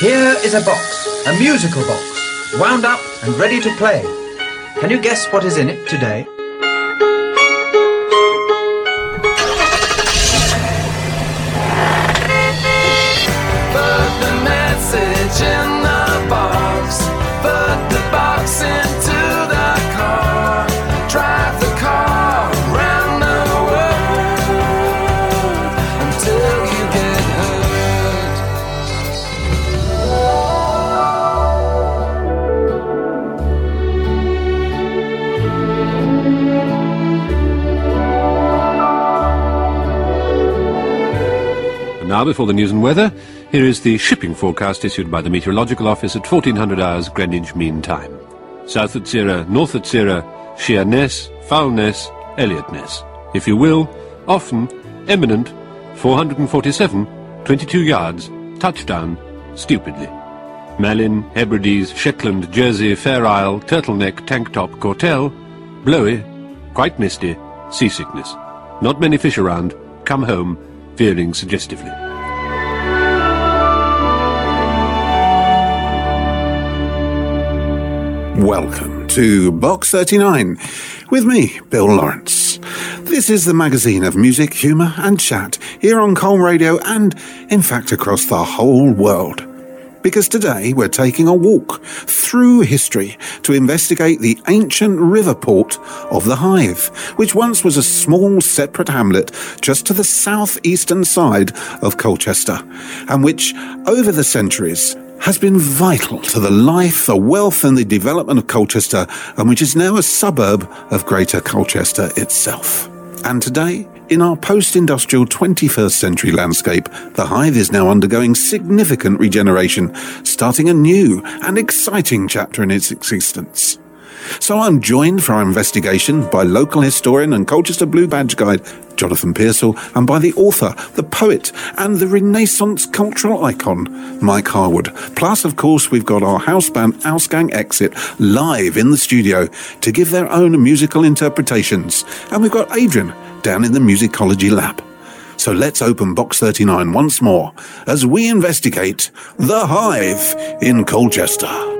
Here is a box, a musical box, wound up and ready to play. Can you guess what is in it today? Now, before the news and weather, here is the shipping forecast issued by the Meteorological Office at 1400 hours Greenwich Mean Time. South at Sierra, north at Sierra, Sheerness, Foulness, Elliotness. If you will, often, eminent, 447, 22 yards, touchdown, stupidly. Malin, Hebrides, Shetland, Jersey, Fair Isle, Turtleneck, Tank Top, Cortel, blowy, quite misty, seasickness. Not many fish around, come home, veering suggestively. Welcome to Box 39 with me, Bill Lawrence. This is the magazine of music, humour, and chat here on Colne Radio and, in fact, across the whole world. Because today we're taking a walk through history to investigate the ancient river port of the Hythe, which once was a small separate hamlet just to the southeastern side of Colchester, and which, over the centuries, has been vital to the life, the wealth, and the development of Colchester, and which is now a suburb of Greater Colchester itself. And today, in our post industrial 21st century landscape, the Hythe is now undergoing significant regeneration, starting a new and exciting chapter in its existence. So I'm joined for our investigation by local historian and Colchester Blue Badge guide Jonathan Pearsall and by the author, the poet, and the Renaissance cultural icon Mike Harwood. Plus, of course, we've got our house band Ausgang Exit live in the studio to give their own musical interpretations. And we've got Adrian down in the musicology lab. So let's open box 39 once more as we investigate the Hythe in Colchester.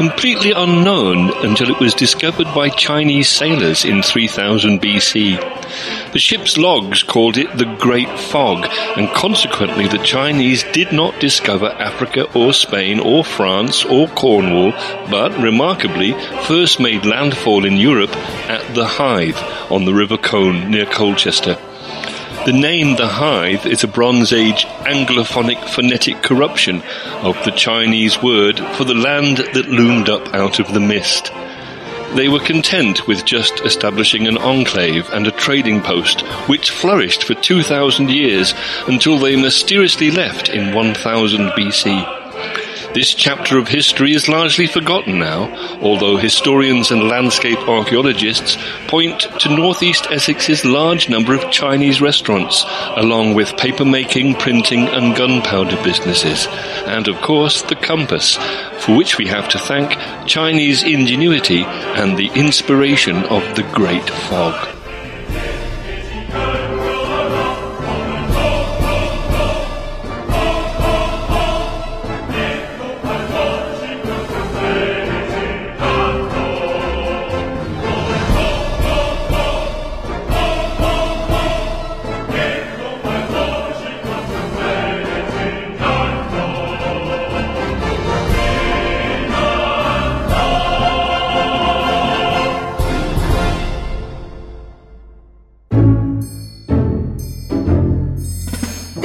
Completely unknown until it was discovered by Chinese sailors in 3000 BC. The ship's logs called it the Great Fog, and consequently the Chinese did not discover Africa or Spain or France or Cornwall, but remarkably first made landfall in Europe at the Hythe on the River Colne near Colchester. The name the Hythe is a Bronze Age Anglophonic phonetic corruption of the Chinese word for the land that loomed up out of the mist. They were content with just establishing an enclave and a trading post, which flourished for 2,000 years until they mysteriously left in 1000 BC. This chapter of history is largely forgotten now, although historians and landscape archaeologists point to northeast Essex's large number of Chinese restaurants, along with paper-making, printing and gunpowder businesses, and of course the compass, for which we have to thank Chinese ingenuity and the inspiration of the Great Fog.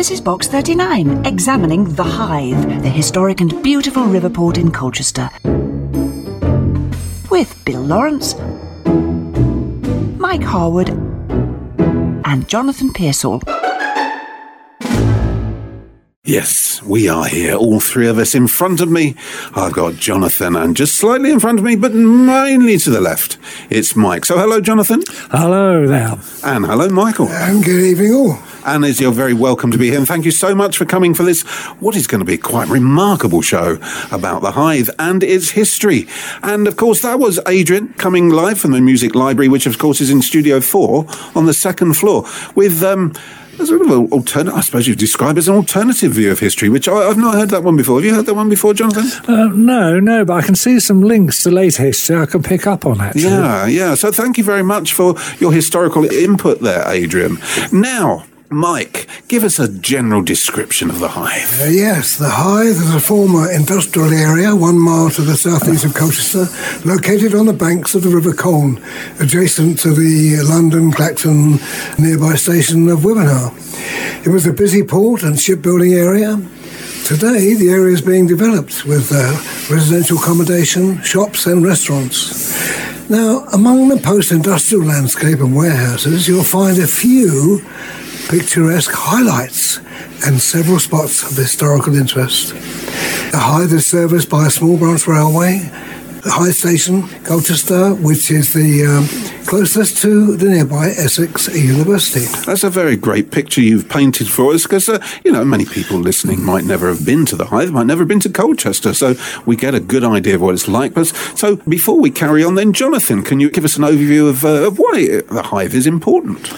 This is Box 39, examining The Hythe, the historic and beautiful river port in Colchester. With Bill Lawrence, Mike Harwood, and Jonathan Pearsall. Yes, we are here, all three of us. In front of me, I've got Jonathan, and just slightly in front of me, but mainly to the left, it's Mike. So, hello, Jonathan. Hello there. And hello, Michael. And good evening, all. And as you're very welcome to be here, and thank you so much for coming for this, what is going to be quite remarkable show about the Hythe and its history. And of course, that was Adrian coming live from the Music Library, which of course is in Studio 4 on the second floor, with um, a sort of an alternative, I suppose you'd describe as an alternative view of history, which I, have not heard that one before. Have you heard that one before, Jonathan? Uh, no, no, but I can see some links to later history I can pick up on, actually. Yeah, yeah. So thank you very much for your historical input there, Adrian. Now, Mike, give us a general description of the Hythe. Uh, yes, the Hythe is a former industrial area one mile to the southeast of Colchester, located on the banks of the River Colne, adjacent to the London Clacton nearby station of Wivenhoe. It was a busy port and shipbuilding area. Today, the area is being developed with uh, residential accommodation, shops, and restaurants. Now, among the post industrial landscape and warehouses, you'll find a few picturesque highlights and several spots of historical interest. The Hythe is serviced by a small branch railway the Hythe Station, Colchester, which is the um, closest to the nearby Essex University. That's a very great picture you've painted for us because, uh, you know, many people listening might never have been to the Hythe, might never have been to Colchester, so we get a good idea of what it's like. But So before we carry on, then, Jonathan, can you give us an overview of, uh, of why the Hythe is important?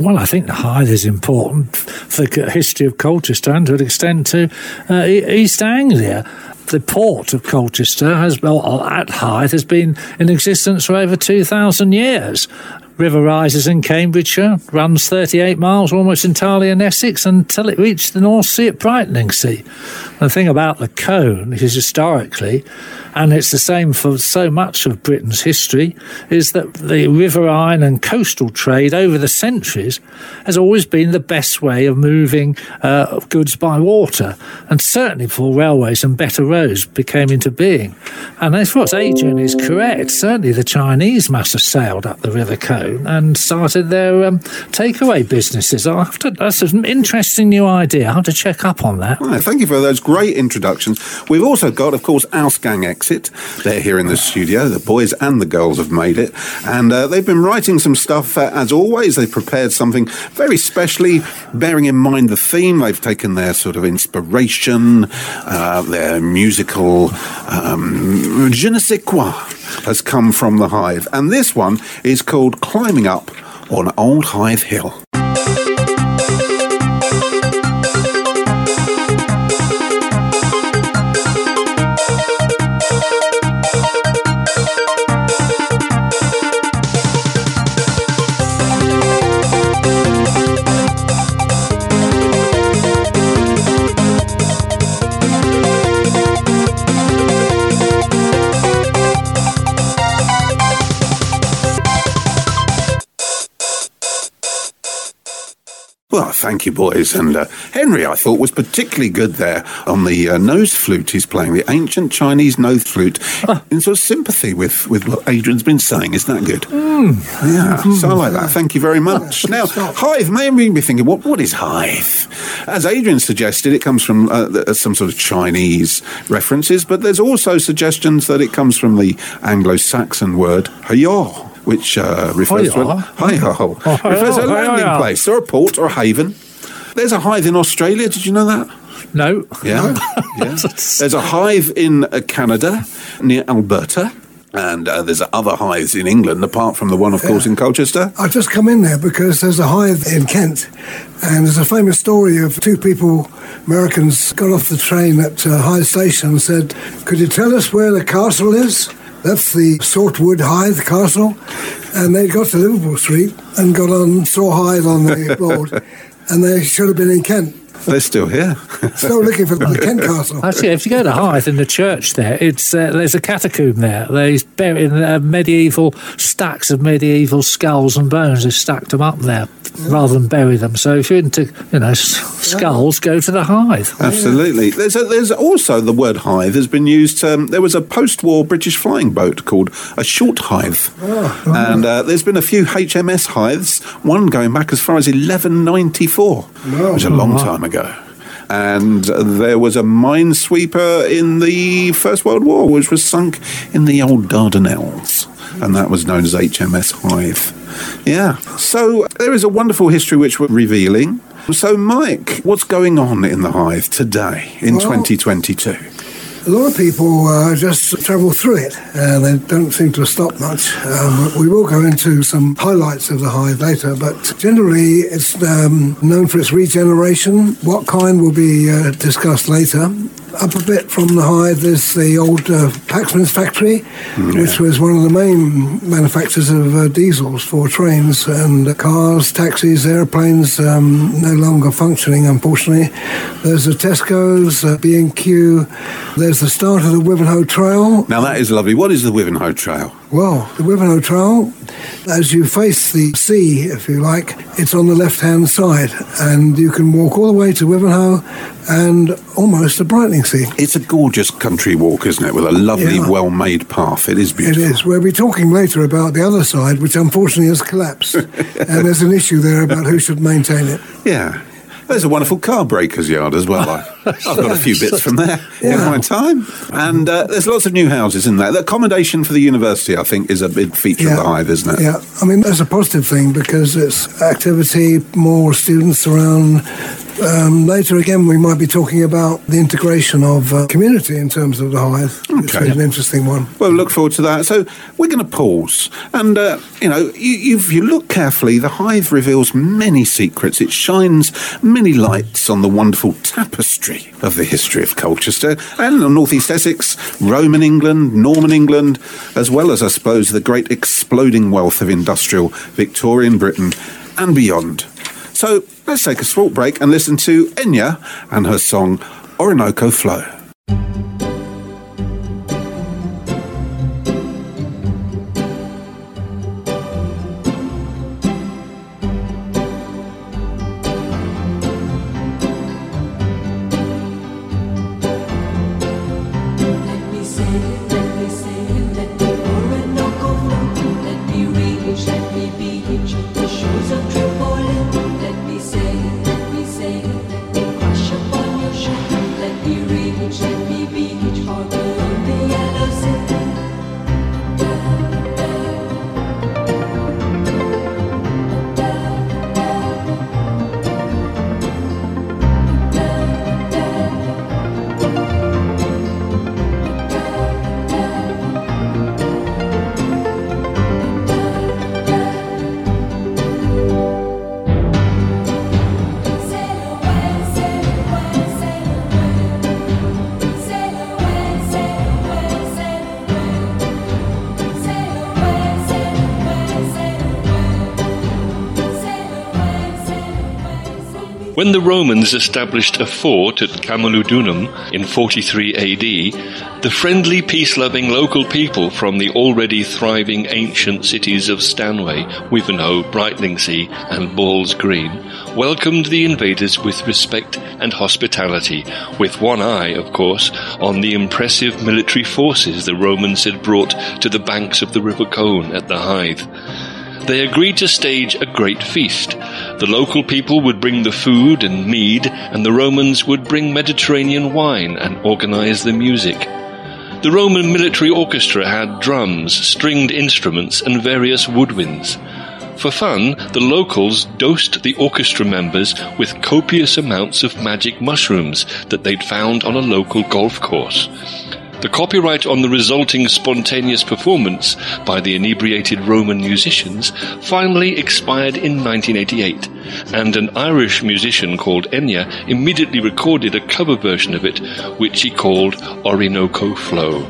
Well, I think the Hythe is important for the history of Colchester and to an extent to uh, East Anglia the port of Colchester has, well, at Hythe, has been in existence for over 2,000 years. River rises in Cambridgeshire, uh, runs 38 miles almost entirely in Essex until it reached the North Sea at Brightlingsea. The thing about the Colne is historically, and it's the same for so much of Britain's history, is that the riverine and coastal trade over the centuries has always been the best way of moving uh, goods by water. And certainly before railways and better roads became into being. And far as Adrian is correct, certainly the Chinese must have sailed up the River Colne and started their um, takeaway businesses. I have to, that's an interesting new idea. I'll have to check up on that. Right, thank you for those introductions. We've also got, of course, Ausgang Exit. They're here in the studio. The boys and the girls have made it. And uh, they've been writing some stuff, uh, as always. They've prepared something very specially, bearing in mind the theme. They've taken their sort of inspiration, uh, their musical um, je ne sais quoi has come from the Hythe. And this one is called Climbing Up on Old Hythe Hill. Well, thank you, boys. And uh, Henry, I thought, was particularly good there on the uh, nose flute. He's playing the ancient Chinese nose flute in sort of sympathy with, with what Adrian's been saying. Isn't that good? Mm. Yeah, so I like that. Thank you very much. now, Hythe may be thinking, what, what is Hythe? As Adrian suggested, it comes from uh, some sort of Chinese references, but there's also suggestions that it comes from the Anglo Saxon word hayor which uh, refers to a, hi, ho, oh, refers to a landing place or a port or a haven. There's a Hythe in Australia. Did you know that? No. Yeah. yeah. There's a Hythe in uh, Canada near Alberta. And uh, there's other Hythes in England, apart from the one, of course, in Colchester. I've just come in there because there's a Hythe in Kent, and there's a famous story of two people, Americans, got off the train at uh, Hythe Station and said, "Could you tell us where the castle is?" That's the Saltwood Hythe Castle. And they got to Liverpool Street and got on Saw Hythe on the road. and they should have been in Kent. They're still here. Still looking for the Kent Castle. Actually, if you go to Hythe in the church there, it's uh, there's a catacomb there. There's buried uh, medieval stacks of medieval skulls and bones. They stacked them up there rather than bury them. So if you're into you know s- skulls, go to the Hythe. Absolutely. There's a, there's also the word Hythe has been used. Um, there was a post-war British flying boat called a short Hythe, and uh, there's been a few HMS Hythes. One going back as far as 1194, which is a long time ago. And there was a minesweeper in the First World War, which was sunk in the old Dardanelles, and that was known as HMS Hythe. Yeah. So there is a wonderful history which we're revealing. So, Mike, what's going on in the Hythe today in Well- 2022? A lot of people uh, just travel through it and they don't seem to stop much. Um, we will go into some highlights of the Hythe later, but generally it's um, known for its regeneration. What kind will be uh, discussed later. Up a bit from the Hythe, there's the old uh, Paxman's factory, which was one of the main manufacturers of uh, diesels for trains and uh, cars, taxis, airplanes, um, no longer functioning, unfortunately. There's the Tesco's, uh, B&Q. There's the start of the Wivenhoe Trail. Now, that is lovely. What is the Wivenhoe Trail? Well, the Wivenhoe Trail, as you face the sea, if you like, it's on the left-hand side, and you can walk all the way to Wivenhoe and almost to Brightlingsea. It's a gorgeous country walk, isn't it? With a lovely, Yeah. well made path. It is beautiful. It is. We'll be talking later about the other side, which unfortunately has collapsed, and there's an issue there about who should maintain it. Yeah. There's a wonderful car breakers yard as well. I- I've got a few bits from there in my time. And uh, there's lots of new houses in there. The accommodation for the university, I think, is a big feature of the Hythe, isn't it? Yeah, I mean that's a positive thing because it's activity, more students around. Um, later again, we might be talking about the integration of uh, community in terms of the Hythe. okay. It's Okay. an interesting one. Well, look forward to that. So we're going to pause, and uh, you know, you, if you look carefully, the Hythe reveals many secrets. It shines many lights on the wonderful tapestry of the history of Colchester and of North East Essex, Roman England, Norman England, as well as, I suppose, the great exploding wealth of industrial Victorian Britain and beyond. So let's take a short break and listen to Enya and her song Orinoco Flow. When the Romans established a fort at Camulodunum in 43 AD, the friendly, peace-loving local people from the already thriving ancient cities of Stanway, Wivenhoe, Brightlingsea, and Ball's Green welcomed the invaders with respect and hospitality, with one eye, of course, on the impressive military forces the Romans had brought to the banks of the River Colne at the Hythe. They agreed to stage a great feast. The local people would bring the food and mead, and the Romans would bring Mediterranean wine and organize the music. The Roman military orchestra had drums, stringed instruments, and various woodwinds. For fun, the locals dosed the orchestra members with copious amounts of magic mushrooms that they'd found on a local golf course. The copyright on the resulting spontaneous performance by the inebriated Roman musicians finally expired in 1988, and an Irish musician called Enya immediately recorded a cover version of it, which he called Orinoco Flow.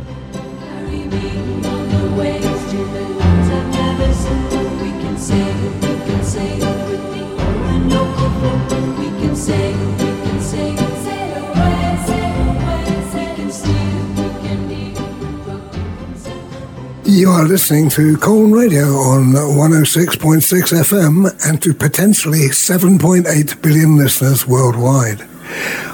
You are listening to Colne Radio on 106.6 FM and to potentially 7.8 billion listeners worldwide.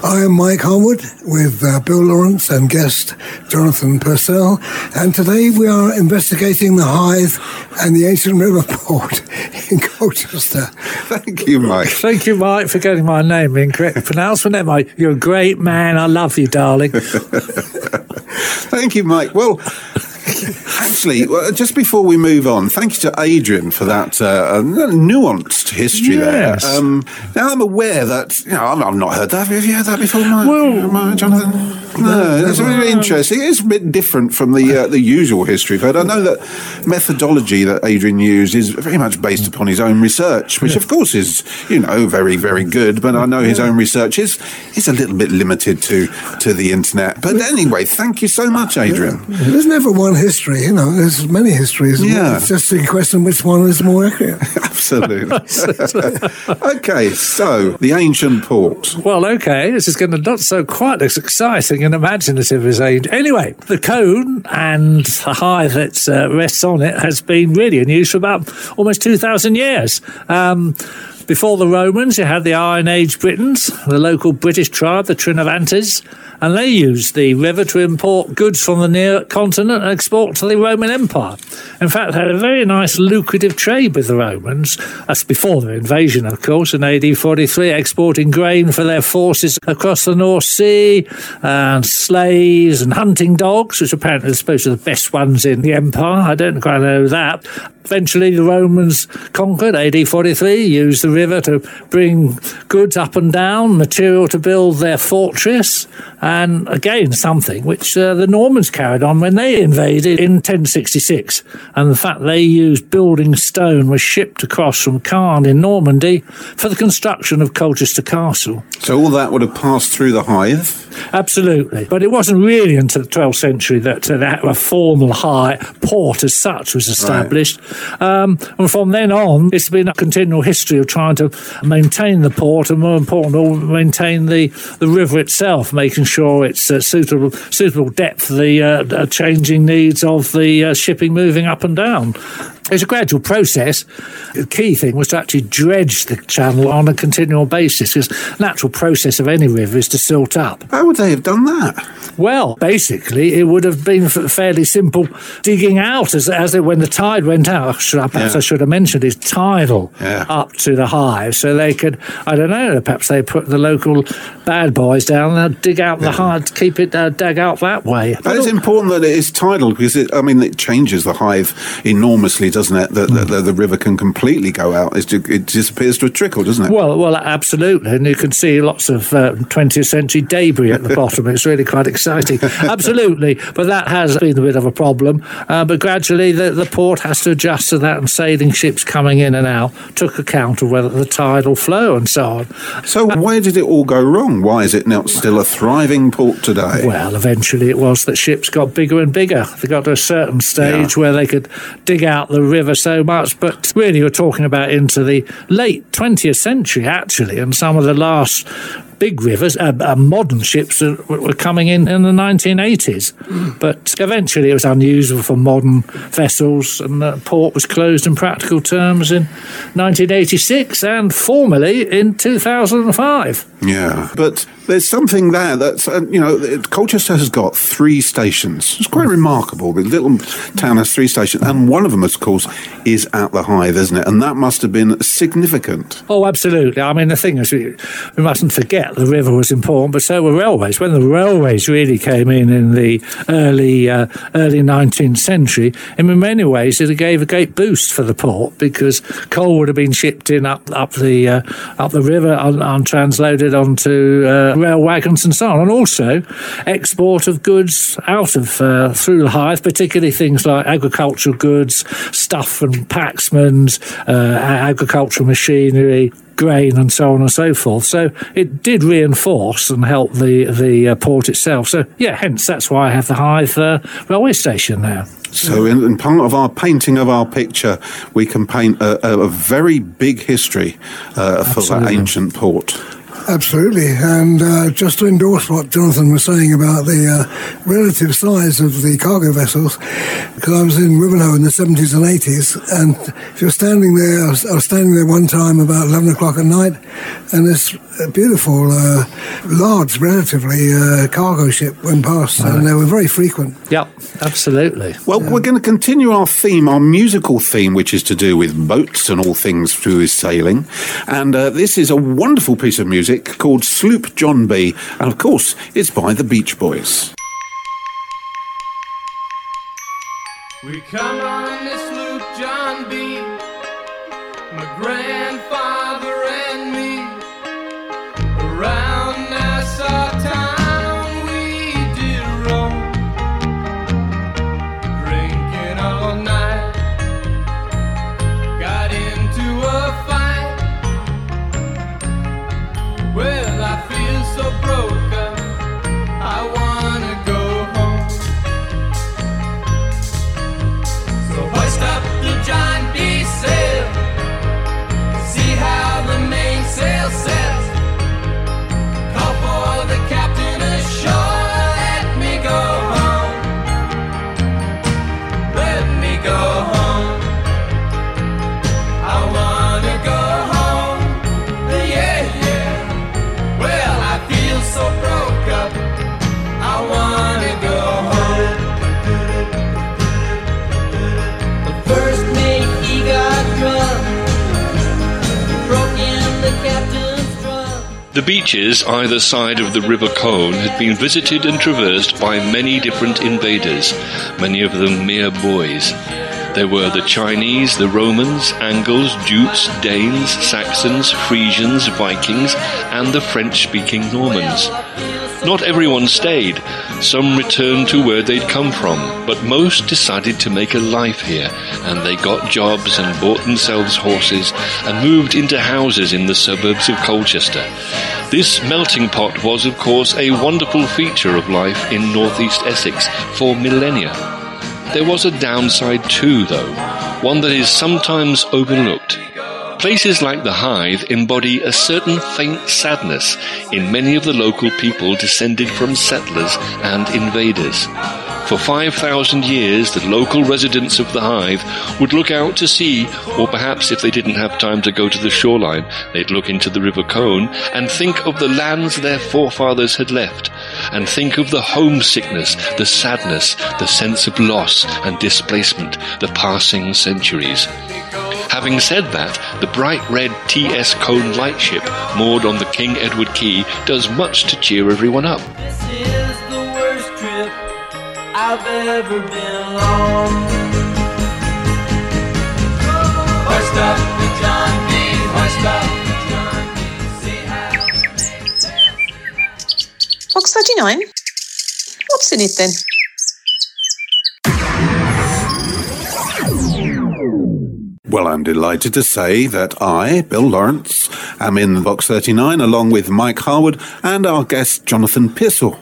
I am Mike Harwood with uh, Bill Lawrence and guest Jonathan Purcell, and today we are investigating the Hythe and the ancient river port in Colchester. Thank you, Mike. Thank you, Mike, for getting my name incorrect pronounced. Wasn't Mike? You're a great man. I love you, darling. Thank you, Mike. Well, actually, well, just before we move on, thank you to Adrian for that uh, nuanced history Yes. there. Um, now, I'm aware that, you know, I've, not heard that. Have you heard that before, Mike? Well, Mike, Jonathan? No, it's very interesting. It's a bit different from the uh, the usual history, but I know that methodology that Adrian used is very much based upon his own research, which of course is, you know, very, very good, but I know his own research is, is a little bit limited to, to the internet. But anyway, thank you so much, Adrian. There's never one history, you know, there's many histories. Yeah. It's just a question which one is more accurate. Absolutely. okay, so the ancient port. Well, okay, this is going to not so quite as exciting and imaginative as age. Anyway, the Colne and the Hythe that uh, rests on it has been really in use for about almost 2,000 years. Um, before the Romans, you had the Iron Age Britons, the local British tribe, the Trinovantes, and they used the river to import goods from the near continent and export to the Roman Empire. In fact, they had a very nice lucrative trade with the Romans. That's before their invasion, of course, in AD 43, exporting grain for their forces across the North Sea, and slaves and hunting dogs, which apparently are supposed to be the best ones in the empire. I don't quite know that. Eventually, the Romans conquered AD 43, used the river to bring goods up and down, material to build their fortress, and again, something which uh, the Normans carried on when they invaded in 1066. And the fact they used building stone was shipped across from Caen in Normandy for the construction of Colchester Castle. So all that would have passed through the Hythe? Absolutely. But it wasn't really until the 12th century that, uh, that a formal high port as such was established. Um, and from then on, it's been a continual history of trying to maintain the port and, more importantly, maintain the, the river itself, making sure it's uh, suitable, suitable depth the uh, changing needs of the uh, shipping moving up and down. It's a gradual process. The key thing was to actually dredge the channel on a continual basis because natural process of any river is to silt up. How would they have done that? Well, basically, it would have been fairly simple digging out as, as it, when the tide went out. Should I, perhaps Yeah. I should have mentioned is tidal Yeah. up to the Hythe, so they could. I don't know. Perhaps they put the local bad boys down there, dig out the Hythe, keep it uh, dug out that way. But it's important that it is tidal because it, I mean, it changes the Hythe enormously, doesn't it? That the, the, the river can completely go out. It's, ju- it disappears to a trickle, doesn't it? Well, well, absolutely, and you can see lots of uh, 20th century debris at the bottom. It's really quite exciting, absolutely. But that has been a bit of a problem. Uh, but gradually, the, the port has to adjust to that, and sailing ships coming in and out took account of whether the tidal flow and so on. so where did it all go wrong? Why is it not still a thriving port today? Well, eventually it was that ships got bigger and bigger. They got to a certain stage where they could dig out the river so much. But really, we're talking about into the late 20th century, actually, and some of the last big rivers, uh, uh, modern ships that were coming in in the 1980s. But eventually it was unusable for modern vessels, and the port was closed in practical terms in 1986 and formally in 2005. Yeah, but there's something there that's, uh, you know, it- Colchester has got three stations. It's quite remarkable. The little town has three stations, and one of them, of course, is at the Hythe, isn't it? And that must have been significant. Oh, absolutely. I mean, the thing is, we, we mustn't forget the river was important, but so were railways. When the railways really came in in the early uh, early 19th century, in many ways, it gave a great boost for the port because coal would have been shipped in up up the uh, up the river and, transloaded onto uh, rail wagons and so on, and also export of goods out of uh, through the Hythe, particularly things like agricultural goods, stuff from Paxmans, uh, agricultural machinery grain and so on and so forth. So it did reinforce and help the the uh, port itself. So yeah, hence that's why I have the Hythe uh, railway station there. So, in, in part of our painting of our picture, we can paint a, a, very big history uh, for that ancient port. Absolutely, and uh, just to endorse what Jonathan was saying about the uh, relative size of the cargo vessels, because I was in Wivenhoe in the 70s and 80s, and if you're standing there, I was, I was standing there one time about 11 o'clock at night, and this beautiful, uh, large, relatively uh, cargo ship went past, and they were very frequent. Yep, absolutely. Well, we're going to continue our theme, our musical theme, which is to do with boats and all things to do sailing. And uh, this is a wonderful piece of music called Sloop John B. And of course, it's by the Beach Boys. We come on this sloop, John B. My grandfather beaches either side of the River Colne had been visited and traversed by many different invaders, many of them mere boys. There were the Chinese, the Romans, Angles, Jutes, Danes, Saxons, Frisians, Vikings, and the French speaking Normans. Not everyone stayed. Some returned to where they'd come from, but most decided to make a life here, and they got jobs and bought themselves horses and moved into houses in the suburbs of Colchester. This melting pot was, of course, a wonderful feature of life in northeast Essex for millennia. There was a downside too, though, one that is sometimes overlooked. Places like the Hythe embody a certain faint sadness in many of the local people descended from settlers and invaders. For 5,000 years, the local residents of the Hythe would look out to sea, or perhaps if they didn't have time to go to the shoreline, they'd look into the River Colne and think of the lands their forefathers had left, and think of the homesickness, the sadness, the sense of loss and displacement, the passing centuries. Having said that, the bright red TS Colne lightship moored on the King Edward Quay does much to cheer everyone up. This is the worst trip I've ever been on. Hoist up the John B. Hoist up the John B. See how the mainsail Box 39? What's in it then? Well, I'm delighted to say that I, Bill Lawrence, am in box 39 along with Mike Harwood and our guest Jonathan Pissell.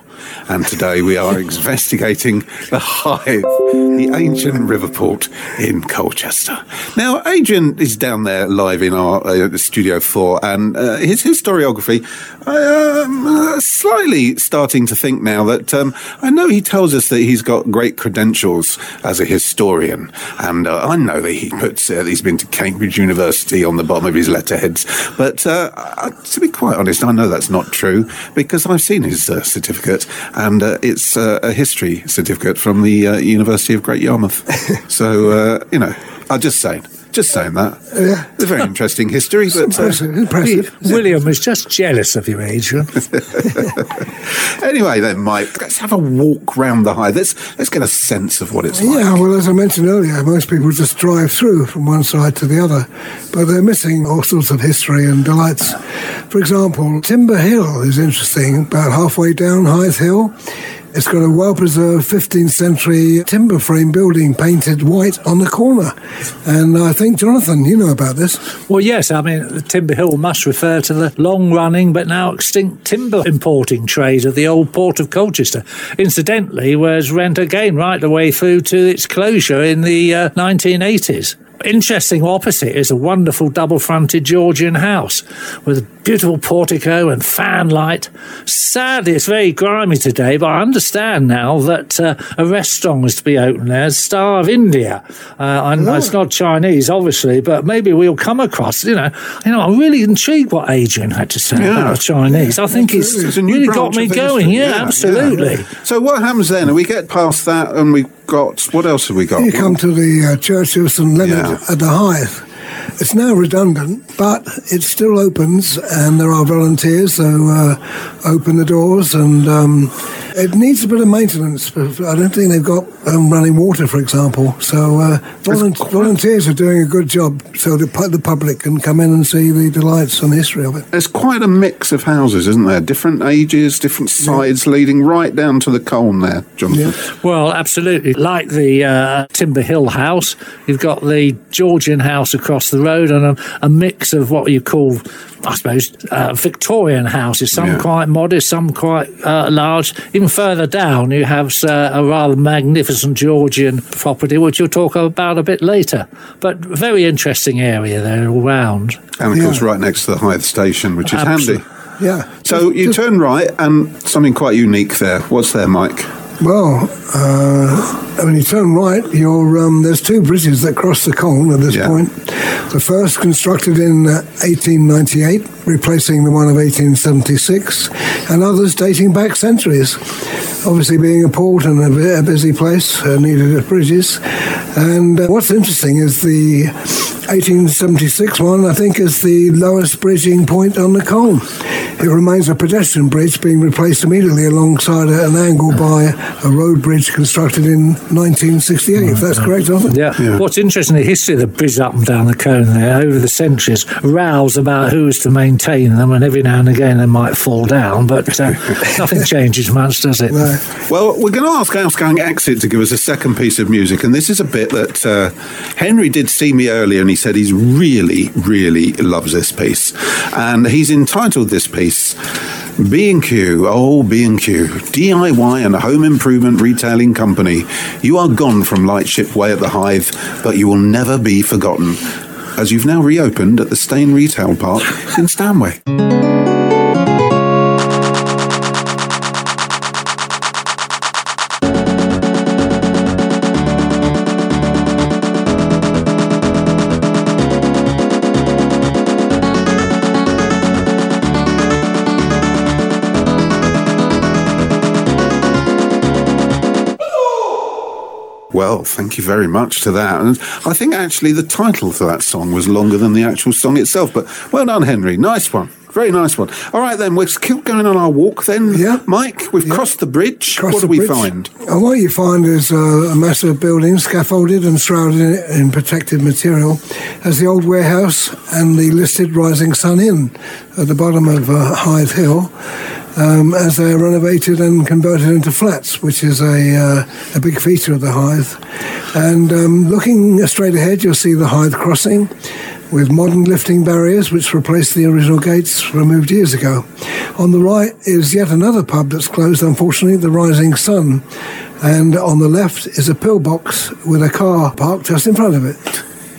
And today we are investigating the Hythe, the ancient river port in Colchester. Now, Adrian is down there live in our uh, Studio 4, and uh, his historiography, am uh, slightly starting to think now that um, I know he tells us that he's got great credentials as a historian, and uh, I know that he puts uh, he's been to Cambridge University on the bottom of his letterheads. But uh, to be quite honest, I know that's not true because I've seen his uh, certificate, and uh, it's uh, a history certificate from the uh, University of Great Yarmouth. so uh, you know, I'm just saying. Just saying that. Yeah. It's a very interesting history, but uh, Impressive. William is just jealous of you, Adrian. anyway, then, Mike, let's have a walk round the Hythe. Let's let's get a sense of what it's like. Yeah, well, as I mentioned earlier, most people just drive through from one side to the other, but they're missing all sorts of history and delights. For example, Timber Hill is interesting, about halfway down Hythe Hill. It's got a well preserved 15th century timber frame building painted white on the corner. And I think, Jonathan, you know about this. Well, yes, I mean, Timber Hill must refer to the long running but now extinct timber importing trade of the old port of Colchester. Incidentally, was rent again right the way through to its closure in the uh, 1980s. Interesting opposite is a wonderful double fronted Georgian house with beautiful portico and fanlight. Sadly, it's very grimy today, but I understand now that uh, a restaurant is to be opened there, Star of India. Uh, I know it's not Chinese, obviously, but maybe we'll come across. You know, you know, I'm really intrigued what Adrian had to say Yeah. about the Chinese. I think it's, It's a really got me going. history. Yeah, absolutely. So what happens then? We get past that, and we've got what else have we got? You come to the uh, Church of St Leonard Yeah. at the Hythe. It's now redundant, but it still opens, and there are volunteers who uh, open the doors, and um, it needs a bit of maintenance. I don't think they've got um, running water, for example. So uh, volun- volunteers are doing a good job, so the, pu- the public can come in and see the delights and the history of it. There's quite a mix of houses, isn't there? Different ages, different sides, leading right down to the Colne there, Jonathan. Well, absolutely. Like the uh, Timber Hill house, you've got the Georgian house across the road and a, a mix of what you call, I suppose, uh, Victorian houses. Some Yeah. quite modest, some quite uh, large. Even further down, you have uh, a rather magnificent Georgian property, which you'll talk about a bit later. But very interesting area there all round. And of course, right next to the Hythe station, which is Absolutely. handy. Yeah. So you Just- turn right, and something quite unique there. What's there, Mike? Well, uh, when you turn right, you're, um, there's two bridges that cross the Colne at this Yeah. point. The first constructed in uh, 1898, replacing the one of 1876, and others dating back centuries. Obviously, being a port and a, a busy place, uh, needed bridges. And uh, what's interesting is the 1876 one, I think, is the lowest bridging point on the Colne. It remains a pedestrian bridge being replaced immediately alongside an angle by a road bridge constructed in 1968, if that's correct, Arthur? Yeah. What's interesting, the history of the bridge up and down the Colne there over the centuries, rows about who's to maintain them, and every now and again they might fall down, but uh, nothing changes much, does it? Well, we're going to ask Outgoing Exit to give us a second piece of music, and this is a bit that uh, Henry did see me earlier, and he said he's really, really loves this piece, and he's entitled this piece B&Q, oh B&Q, DIY and home improvement retailing company. You are gone from Lightship Way at the Hythe, but you will never be forgotten, as you've now reopened at the Stane Retail Park in Stanway. Well, thank you very much to that. And I think actually the title for that song was longer than the actual song itself. But well done, Henry. Nice one. Very nice one. All right, then, we'll keep going on our walk then. Yeah. Mike, we've crossed the bridge. Across what do the we find? And what you find is uh, a massive building, scaffolded and shrouded in, in protected material, as the old warehouse and the listed Rising Sun Inn at the bottom of uh, Hythe Hill, um, as they are renovated and converted into flats, which is a, uh, a big feature of the Hythe. And um, looking straight ahead, you'll see the Hythe crossing with modern lifting barriers which replaced the original gates removed years ago. On the right is yet another pub that's closed, unfortunately, the Rising Sun. And on the left is a pillbox with a car parked just in front of it.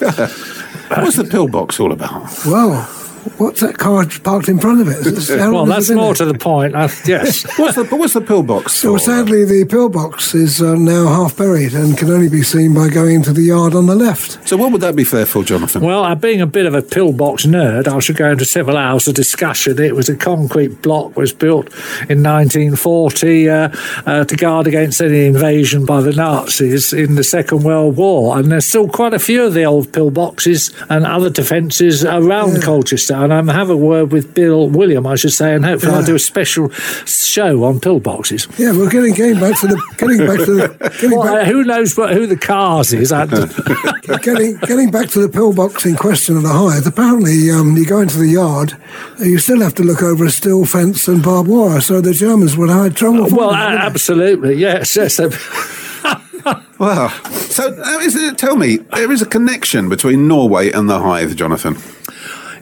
What's the pillbox all about? Well, what's that car parked in front of it- Well, that's more there? to the point. Uh, yes. What's the, what's the pillbox So for? sadly, the pillbox is uh, now half buried and can only be seen by going into the yard on the left. So what would that be there for, Jonathan? Well, uh, being a bit of a pillbox nerd, I should go into several hours of discussion. It was a concrete block, was built in 1940 uh, uh, to guard against any invasion by the Nazis in the Second World War. And there's still quite a few of the old pillboxes and other defences around Colchester. And I'm have a word with Bill William, I should say, and hopefully I'll do a special show on pillboxes. Yeah, we're getting, getting back to the getting back to the getting Well, back, uh, who knows what, who the cars is? I- getting getting back to the pillbox in question of the Hythe. Apparently, um, you go into the yard, you still have to look over a steel fence and barbed wire, so the Germans would have had trouble. well, finding uh, them, they? absolutely, yes, yes. uh, Wow. So uh, is it, tell me, there is a connection between Norway and the Hythe, Jonathan.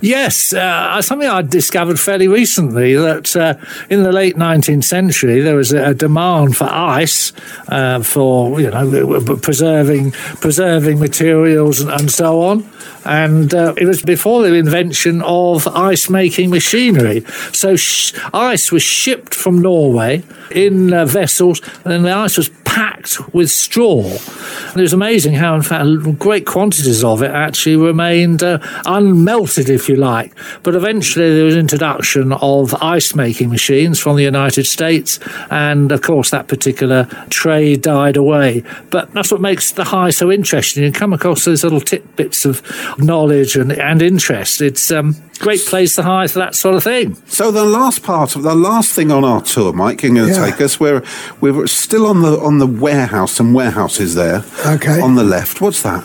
Yes, uh, something I discovered fairly recently that uh, in the late 19th century there was a, demand for ice uh, for you know preserving preserving materials and, and so on, and uh, it was before the invention of ice making machinery. So sh- ice was shipped from Norway in uh, vessels, and the ice was packed with straw. And it was amazing how, in fact, great quantities of it actually remained uh, unmelted, if you like. But eventually there was introduction of ice making machines from the United States, and of course that particular trade died away. But that's what makes the Hythe so interesting. You come across those little tidbits of knowledge and, and interest. It's um, great place, to high, for that sort of thing. So the last part of the last thing on our tour, Mike, you're going to Yeah. take us. We're we're still on the on the warehouse. Some warehouses there. Okay. On the left. What's that?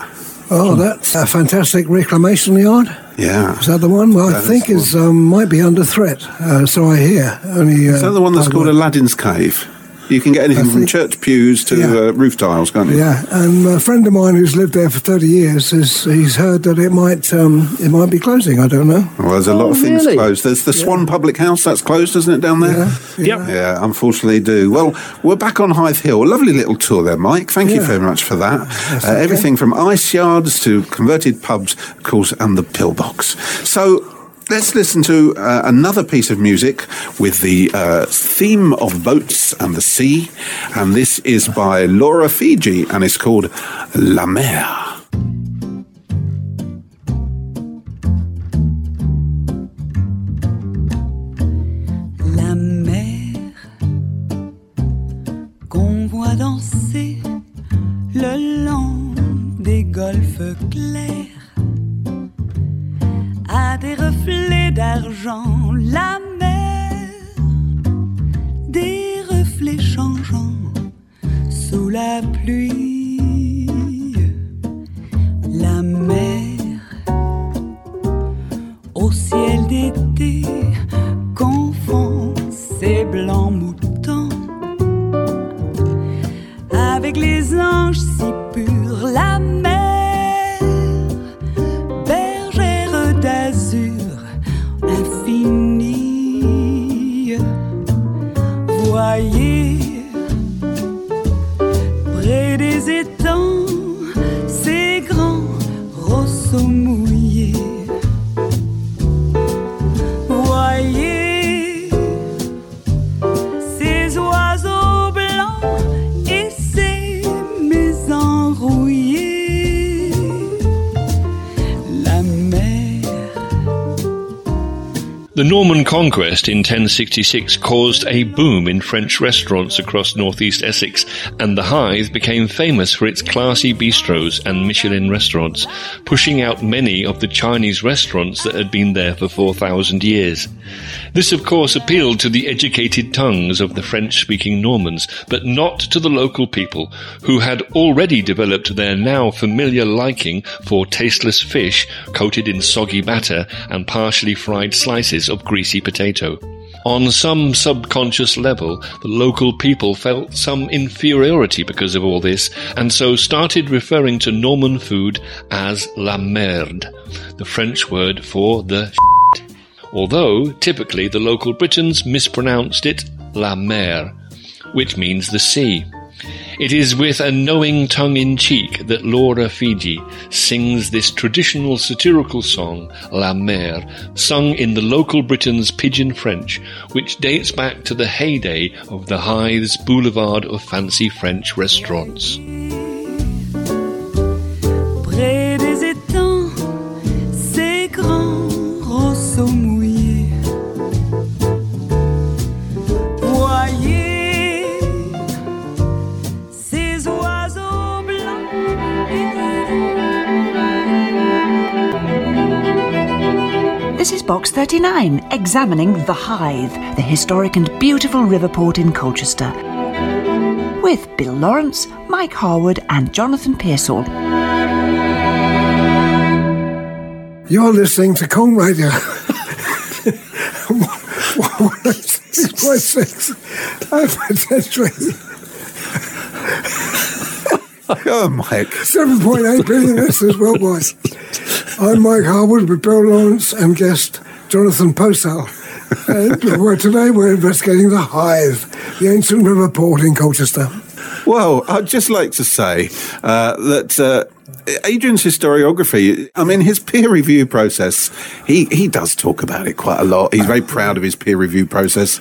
Oh, that's a fantastic reclamation yard. Yeah. Is that the one? Well, I think the is um, might be under threat. Uh, so I hear. Only. Uh, Is that the one that's called word. Aladdin's Cave? You can get anything I from church pews to Yeah. uh, roof tiles, can't you? Yeah, and a friend of mine who's lived there for thirty years has he's heard that it might um, it might be closing. I don't know. Well, there's a lot Oh, of things really? closed. There's the Swan Public House that's closed, isn't it, down there? Yeah, Yep. Yeah, unfortunately do. Well, we're back on Hythe Hill. A lovely little tour there, Mike. Thank you very much for that. Uh, okay. Everything from ice yards to converted pubs, of course, and the pillbox. So let's listen to uh, another piece of music with the uh, theme of boats and the sea. And this is by Laura Fygi and it's called La Mer. Danser le long des golfes clairs d'argent. La mer, des reflets changeants sous la pluie. Conquest in 1066 caused a boom in French restaurants across northeast Essex, and the Hythe became famous for its classy bistros and Michelin restaurants, pushing out many of the Chinese restaurants that had been there for 4,000 years. This, of course, appealed to the educated tongues of the French-speaking Normans, but not to the local people, who had already developed their now familiar liking for tasteless fish coated in soggy batter and partially fried slices of greasy potato. On some subconscious level, the local people felt some inferiority because of all this, and so started referring to Norman food as la merde, the French word for the although typically the local Britons mispronounced it la mer, which means the sea. It is with a knowing tongue in cheek that Laura Fygi sings this traditional satirical song, La Mer, sung in the local Britons' pidgin French, which dates back to the heyday of the Hythes boulevard of fancy French restaurants. 39, examining the Hythe, the historic and beautiful river port in Colchester. With Bill Lawrence, Mike Harwood, and Jonathan Pearsall. You're listening to Colne Radio. Six point six. Potentially Oh, Mike. seven point eight billion listeners worldwide. I'm Mike Harwood with Bill Lawrence and guest Jonathan Posal. and we're, today we're investigating the Hythe, the ancient river port in Colchester. Well, I'd just like to say uh, that uh, Adrian's historiography, I mean, his peer review process, he, he does talk about it quite a lot. He's very proud of his peer review process.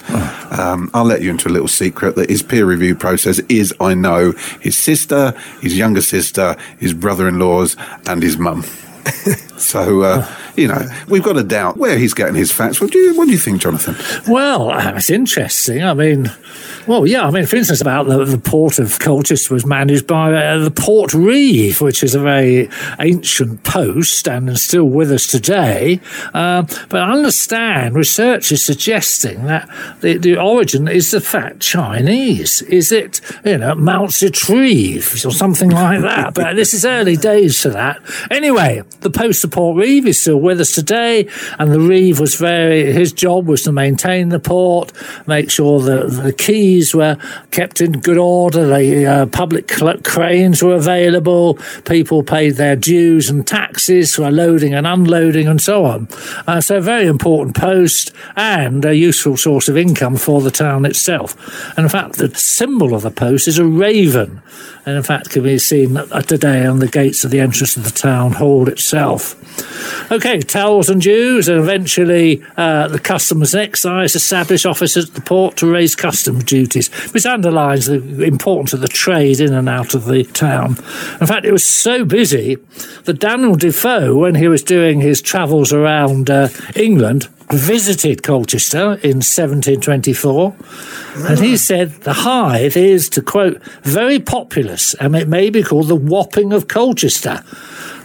Um, I'll let you into a little secret that his peer review process is, I know, his sister, his younger sister, his brother in law's, and his mum. so, uh, you know, we've got to doubt where he's getting his facts. What do you, what do you think, Jonathan? Well, uh, it's interesting. I mean, well, yeah, I mean, for instance, about the, the port of Colchester was managed by uh, the Port Reeve, which is a very ancient post and still with us today. Um, but I understand research is suggesting that the, the origin is the fact Chinese. Is it, you know, Mount Reeve or something like that? but this is early days for that. Anyway, the post Port Reeve is still with us today, and the Reeve was very, his job was to maintain the port, make sure that the quays were kept in good order, the uh, public cranes were available, people paid their dues and taxes for loading and unloading and so on. Uh, so very important post and a useful source of income for the town itself. And in fact, the symbol of the post is a raven, and in fact can be seen today on the gates of the entrance of the town hall itself. Okay, towels and dues, and eventually uh, the customs and excise establish officers at the port to raise customs duties, which underlines the importance of the trade in and out of the town. In fact, it was so busy that Daniel Defoe, when he was doing his travels around uh, England, visited Colchester in 1724, and he said the Hythe is, to quote, very populous, and it may be called the Wapping of Colchester.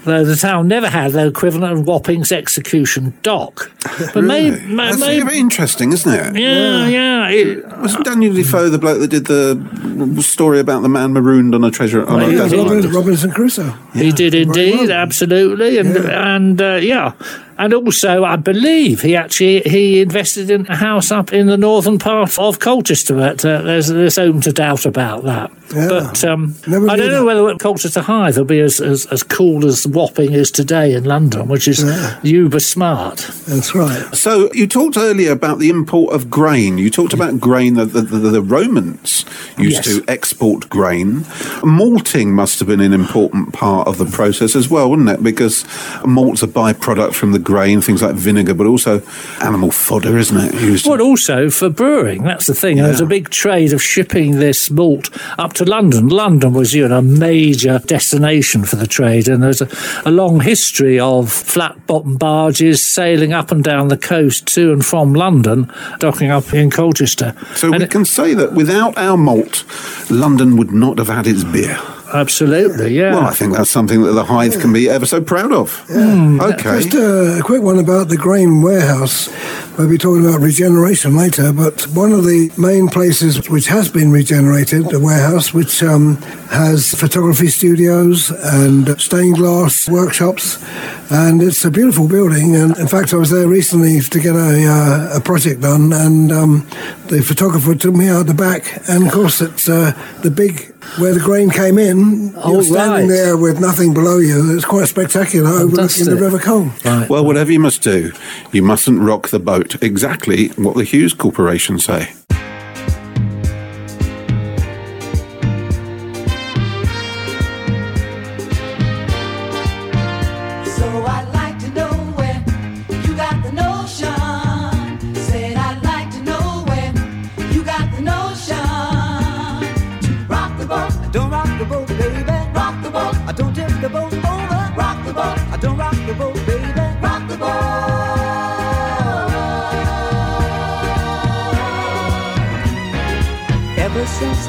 Though the town never had the equivalent of Wapping's execution dock. But may, Really? may, That's may- very interesting, isn't it? yeah, yeah. it- Wasn't Daniel Defoe the bloke that did the story about the man marooned on a treasure on a Yeah, desert he island? Robinson Crusoe. He did indeed, absolutely, and and uh, yeah, and also I believe he actually he invested in a house up in the northern part of Colchester. But uh, there's there's open to doubt about that. Yeah. But um, I don't know that. whether Colchester Hythe will be as, as, as cool as Wapping is today in London, which is uber smart. That's right. So you talked earlier about the import of grain. You talked about grain that the, the, the Romans used Yes. to export grain. Malting must have been an important part of the process as well, wouldn't it? Because malt's a byproduct from the grain, things like vinegar, but also animal fodder, isn't it? Used But also for brewing, that's the thing. There's a big trade of shipping this malt up to London. London was, you know, a major destination for the trade, and there's a, a long history of flat bottom barges sailing up and down the coast to and from London, docking up in Colchester. so And we it- can say that without our malt, London would not have had its beer. Absolutely, yeah. Well, I think that's something that the Hythe can be ever so proud of. Okay. Just uh, a quick one about the grain warehouse. We'll be talking about regeneration later, but one of the main places which has been regenerated, the warehouse, which um, has photography studios and stained glass workshops, and it's a beautiful building. And in fact, I was there recently to get a, uh, a project done, and um, the photographer took me out the back, and of course, it's uh, the big where the grain came in. Oh, you're standing right. there with nothing below you. It's quite spectacular, overlooking the Fantastic. River Colne. Well, whatever you must do, you mustn't rock the boat. Exactly what the Hues Corporation say.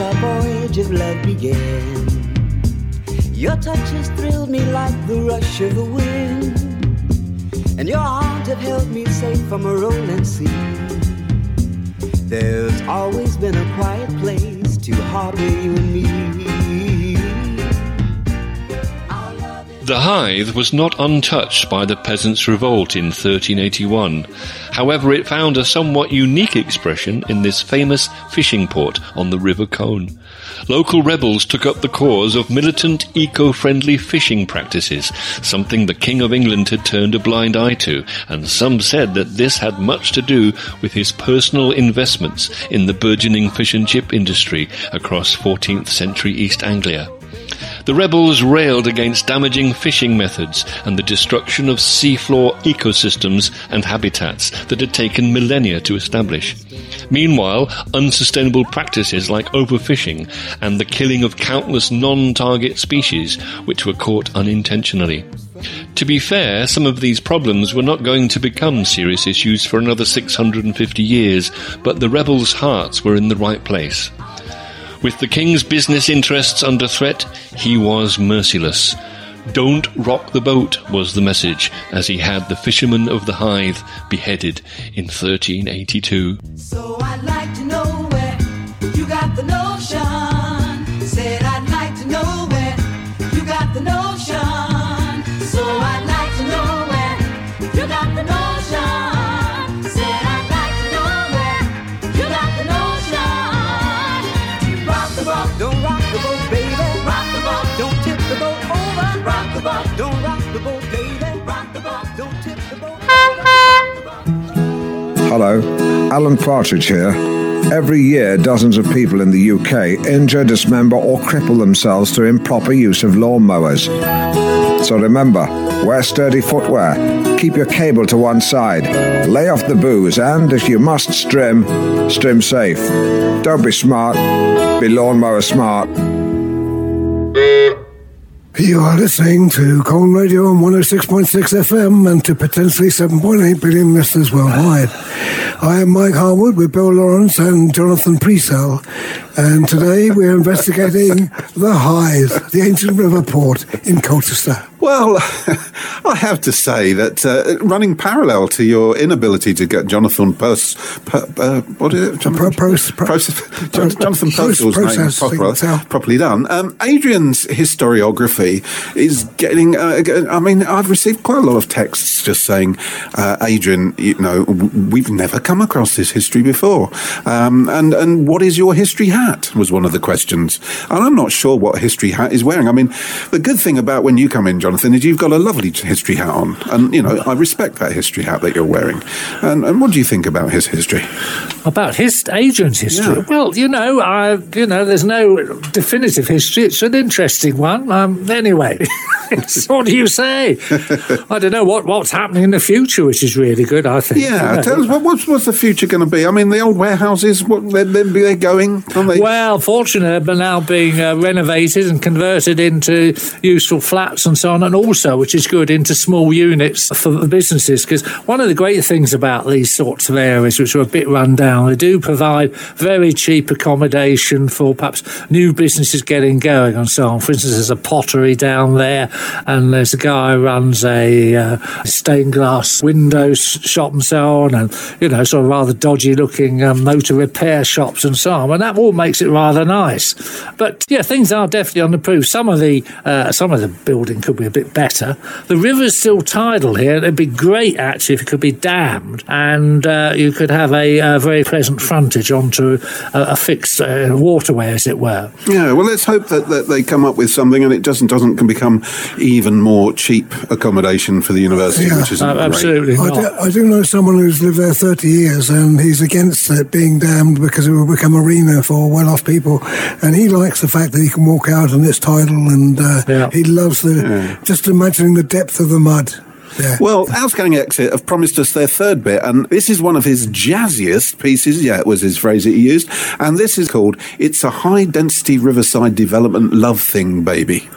Our voyage of love began, your touch has thrilled me like the rush of the wind, and your arms have held me safe from a rolling sea. There's always been a quiet place to harbor you and me. The Hythe was not untouched by the peasants' revolt in 1381. However, it found a somewhat unique expression in this famous fishing port on the River Colne. Local rebels took up the cause of militant, eco-friendly fishing practices, something the King of England had turned a blind eye to, and some said that this had much to do with his personal investments in the burgeoning fish and chip industry across 14th century East Anglia. The rebels railed against damaging fishing methods and the destruction of seafloor ecosystems and habitats that had taken millennia to establish. Meanwhile, unsustainable practices like overfishing and the killing of countless non-target species which were caught unintentionally. To be fair, some of these problems were not going to become serious issues for another 650 years, but the rebels' hearts were in the right place. With the king's business interests under threat, he was merciless. Don't rock the boat was the message as he had the fisherman of the Hythe beheaded in 1382. So Hello, Alan Partridge here. Every year, dozens of people in the UK injure, dismember, or cripple themselves through improper use of lawnmowers. So remember, wear sturdy footwear, keep your cable to one side, lay off the booze, and if you must strim, strim safe. Don't be smart, be lawnmower smart. Mm. You are listening to Colne Radio on 106.6 FM and to potentially 7.8 billion listeners worldwide. I am Mike Harwood with Bill Lawrence and Jonathan Presell, and today we're investigating the Hythe, the ancient river port in Colchester. Well, I have to say that uh, running parallel to your inability to get Jonathan Post, per, uh, what is it? Pro- pros- pro- Proce- Jon- Jonathan name proper, properly done. Um, Adrian's historiography is getting. Uh, I mean, I've received quite a lot of texts just saying, uh, Adrian, you know, we've never come across this history before. Um, and and what is your history hat? Was one of the questions. And I'm not sure what history hat is wearing. I mean, the good thing about when you come in, Jonathan, is you've got a lovely history hat on, and you know I respect that history hat that you're wearing. And, and what do you think about his history? About his Adrian's history. Yeah. Well, you know, I, you know, there's no definitive history. It's an interesting one. Um, anyway, what do you say? I don't know what what's happening in the future, which is really good. I think. Yeah, tell us what, what's, what's the future going to be? I mean, the old warehouses, what they're, they're, they're going, aren't they? Well, fortunately, they're now being uh, renovated and converted into useful flats and so on, and also, which is good, into small units for the businesses. Because one of the great things about these sorts of areas, which are a bit run down, they do provide very cheap accommodation for perhaps new businesses getting going and so on. For instance, there's a pottery down there, and there's a guy who runs a uh, stained glass windows shop and so on, and you know, sort of rather dodgy looking um, motor repair shops and so on. And that all makes it rather nice. But yeah, things are definitely on the proof. Some of the uh, some of the building could be a bit better. The river's still tidal here. It'd be great actually if it could be dammed, and uh, you could have a, uh very pleasant frontage onto a, a fixed uh, waterway, as it were. Yeah, well, let's hope that, that they come up with something and it doesn't doesn't can become even more cheap accommodation for the university, Yeah. which is Uh, absolutely I not. do, I do know someone who's lived there 30 years and he's against it being dammed because it will become a arena for well off people. And he likes the fact that he can walk out and it's tidal and uh, Yeah. he loves the just imagining the depth of the mud. Yeah. Well, Outgoing Exit have promised us their third bit, and this is one of his jazziest pieces. Yeah, it was his phrase that he used. And this is called It's a High Density Riverside Development Love Thing, Baby.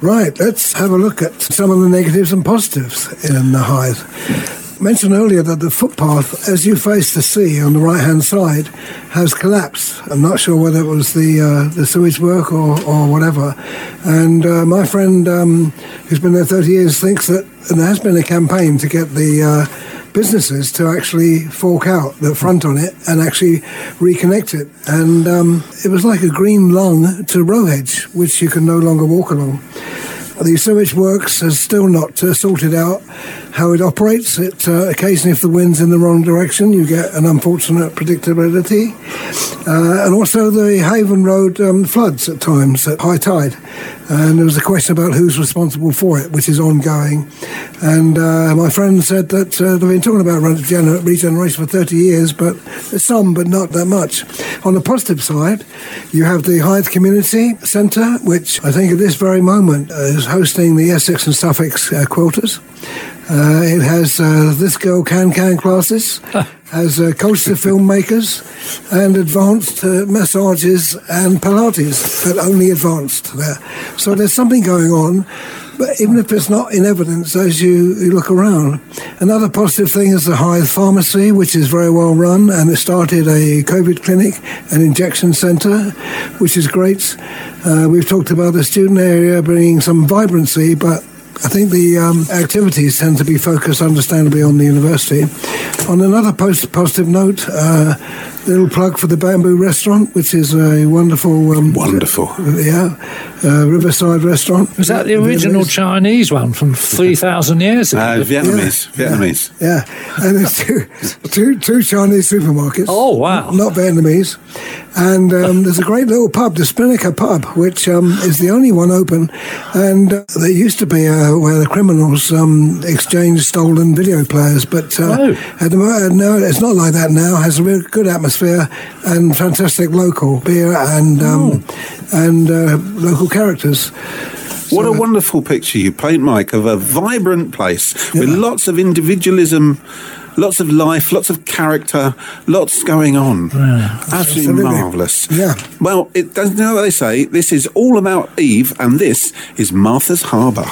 Right, let's have a look at some of the negatives and positives in the Hythe. Mentioned earlier that the footpath, as you face the sea on the right hand side, has collapsed. I'm not sure whether it was the uh, the sewage work or, or whatever. And uh, my friend, um, who's been there 30 years, thinks that there has been a campaign to get the uh, businesses to actually fork out the front on it and actually reconnect it. And um, it was like a green lung to Rowhedge, which you can no longer walk along. The sewage works has still not uh, sorted out how it operates. It uh, occasionally, if the wind's in the wrong direction, you get an unfortunate predictability, uh, and also the Haven Road um, floods at times at high tide. And there was a question about who's responsible for it, which is ongoing. And uh, my friend said that uh, they've been talking about regener- regeneration for 30 years, but some, but not that much. On the positive side, you have the Hythe Community Centre, which I think at this very moment is hosting the Essex and Suffolk uh, quilters. Uh, it has uh, This Girl Can Can classes, has uh, Colchester filmmakers, and advanced uh, massages and Pilates, but only advanced there. So there's something going on, but even if it's not in evidence as you, you look around. Another positive thing is the Hythe Pharmacy, which is very well run, and it started a COVID clinic, an injection centre, which is great. Uh, we've talked about the student area bringing some vibrancy, but I think the um, activities tend to be focused, understandably, on the university. On another post- positive note, uh, little plug for the Bamboo Restaurant, which is a wonderful, um, Wonderful. yeah, uh, riverside restaurant. Was that the original Chinese one from 3,000 years ago? Uh, Vietnamese. Vietnamese. Yeah, and there's two, two, two Chinese supermarkets. Oh, wow. Not Vietnamese. And um, there's a great little pub, the Spinnaker Pub, which um, is the only one open. And uh, there used to be uh, where the criminals um, exchanged stolen video players, but uh, Oh. at the moment, no, it's not like that now. It Has a real good atmosphere and fantastic local beer and um, and uh, local characters. What a wonderful picture you paint, Mike, of a vibrant place with lots of individualism, lots of life, lots of character, lots going on. Absolutely, Absolutely. marvellous. Yeah. Well, it does you know what they say. This is all about Eve, and this is Martha's Harbour.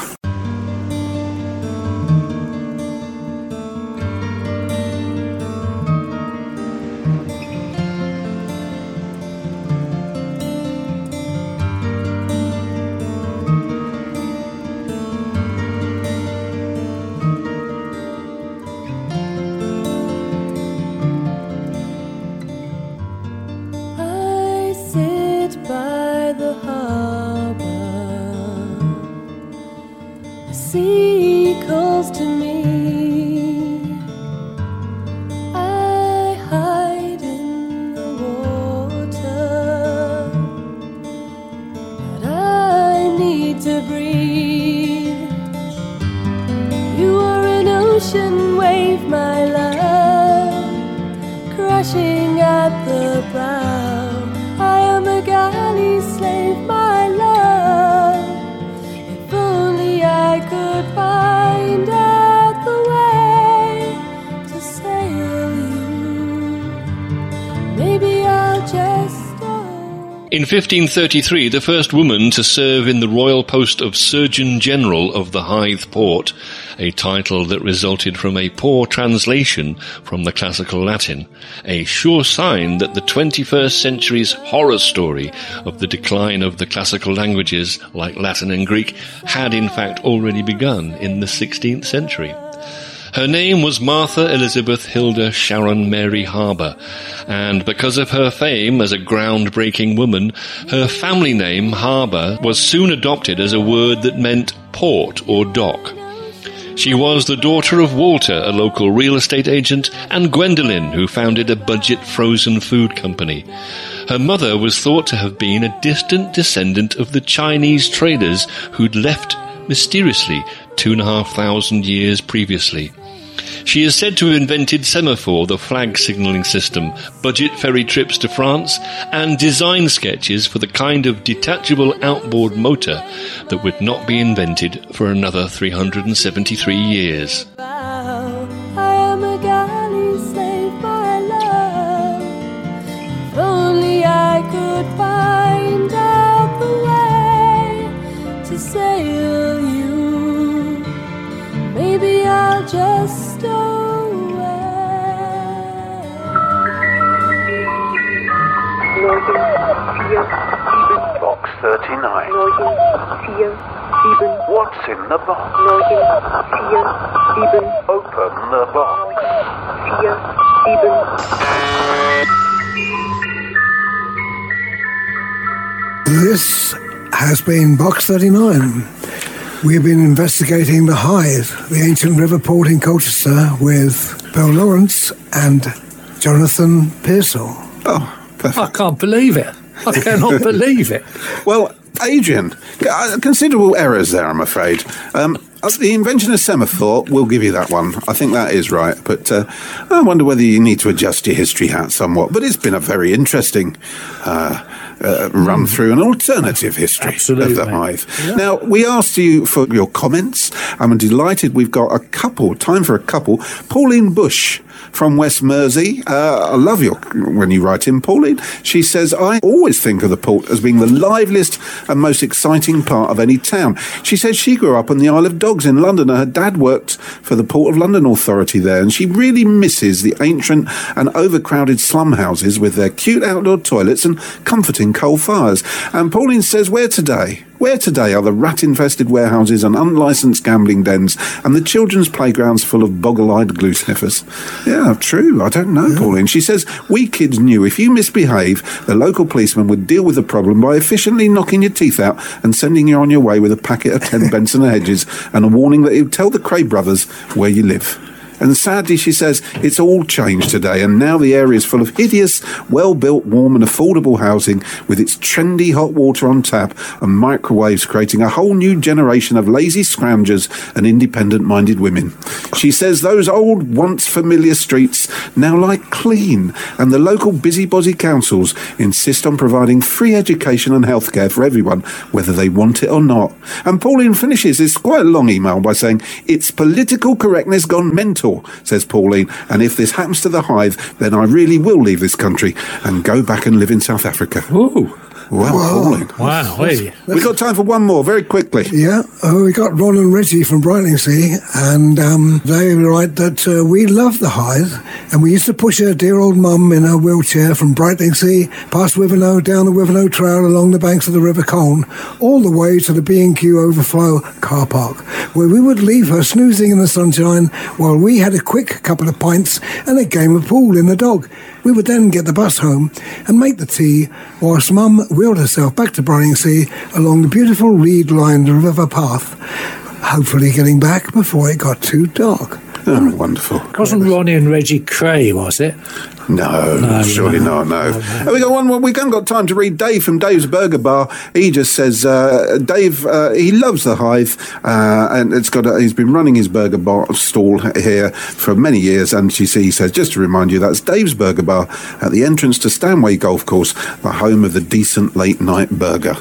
1533, the first woman to serve in the royal post of Surgeon General of the Hythe Port, a title that resulted from a poor translation from the classical Latin, a sure sign that the 21st century's horror story of the decline of the classical languages like Latin and Greek had in fact already begun in the 16th century. Her name was Martha Elizabeth Hilda Sharon Mary Harbour, and because of her fame as a groundbreaking woman, her family name, Harbour, was soon adopted as a word that meant port or dock. She was the daughter of Walter, a local real estate agent, and Gwendolyn, who founded a budget frozen food company. Her mother was thought to have been a distant descendant of the Chinese traders who'd left mysteriously two and a half thousand years previously. She is said to have invented Semaphore, the flag signalling system, budget ferry trips to France, and design sketches for the kind of detachable outboard motor that would not be invented for another 373 years. just. Box 39. What's in the box? Open the box. This has been Box 39. We've been investigating the Hythe, the ancient river port in Colchester, with Bill Lawrence and Jonathan Pearsall. Oh, perfect. I can't believe it. I cannot believe it. Well, Adrian, uh, considerable errors there, I'm afraid. Um, uh, the invention of semaphore, we'll give you that one. I think that is right. But uh, I wonder whether you need to adjust your history hat somewhat. But it's been a very interesting uh, uh, run through an alternative history of the Absolutely. Hythe. Now, we asked you for your comments. I'm delighted we've got a couple, time for a couple. Pauline Bush from West Mersea. Uh, I love your when you write in, Pauline. She says, I always think of the port as being the liveliest and most exciting part of any town. She says she grew up on the Isle of Dogs in London and her dad worked for the Port of London Authority there and she really misses the ancient and overcrowded slum houses with their cute outdoor toilets and comforting coal fires. And Pauline says, where today? Where today are the rat infested warehouses and unlicensed gambling dens and the children's playgrounds full of boggle eyed glue sniffers? Yeah, true. I don't know, Pauline. She says, We kids knew if you misbehave, the local policeman would deal with the problem by efficiently knocking your teeth out and sending you on your way with a packet of 10 Benson Hedges and a warning that he'd tell the Kray brothers where you live. And sadly, she says, it's all changed today, and now the area is full of hideous, well built, warm, and affordable housing with its trendy hot water on tap and microwaves creating a whole new generation of lazy scroungers and independent minded women. She says those old, once familiar streets now lie clean, and the local busybody councils insist on providing free education and healthcare for everyone, whether they want it or not. And Pauline finishes this quite long email by saying, It's political correctness gone mental, says Pauline, and if this happens to the Hythe, then I really will leave this country and go back and live in South Africa. Ooh. Wow, Pauline. Wow. hey. We've got time for one more, very quickly. Yeah, uh, we got Ron and Reggie from Brightlingsea, and um, they write that uh, we love the Hythe, and we used to push her dear old mum in her wheelchair from Brightlingsea, past Wivenhoe, down the Wivenhoe Trail, along the banks of the River Colne, all the way to the B&Q Overflow car park, where we would leave her snoozing in the sunshine while we had a quick couple of pints and a game of pool in the dog. We would then get the bus home and make the tea whilst Mum wheeled herself back to Brightlingsea along the beautiful reed-lined river path, hopefully getting back before it got too dark. Oh, wonderful. Wasn't Ronnie and Reggie Kray, was it? No, No, surely no. not. No. And we got one. We haven't got time to read Dave from Dave's Burger Bar. He just says uh, Dave uh, he loves the Hythe, uh, and it's got. A, he's been running his burger bar stall here for many years. And see, he says just to remind you, that's Dave's Burger Bar at the entrance to Stanway Golf Course, the home of the decent late night burger.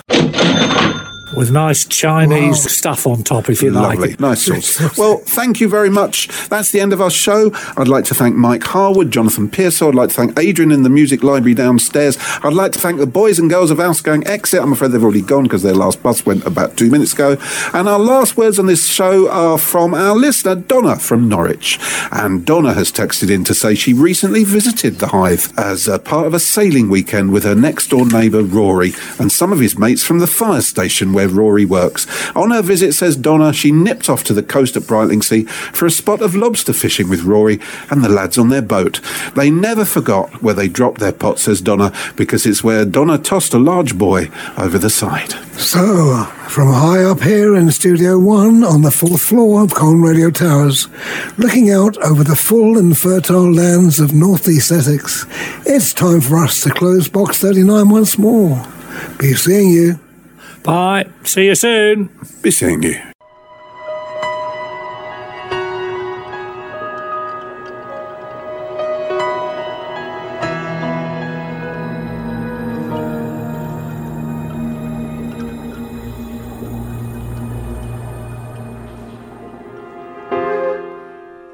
With nice Chinese stuff on top, if you like. Lovely, it. nice sauce. well, thank you very much. That's the end of our show. I'd like to thank Mike Harwood, Jonathan Pearsall. I'd like to thank Adrian in the music library downstairs. I'd like to thank the boys and girls of Outgoing Exit. I'm afraid they've already gone because their last bus went about two minutes ago. And our last words on this show are from our listener, Donna from Norwich. And Donna has texted in to say she recently visited the Hythe as a part of a sailing weekend with her next door neighbour, Rory, and some of his mates from the fire station where Rory works. On her visit, says Donna, she nipped off to the coast at Brightlingsea for a spot of lobster fishing with Rory and the lads on their boat. They never forgot where they dropped their pot, says Donna, because it's where Donna tossed a large boy over the side. So, from high up here in Studio One on the fourth floor of Colne Radio Towers, looking out over the full and fertile lands of northeast Essex, it's time for us to close Box 39 once more. Be seeing you. Bye. See you soon. Be seeing you.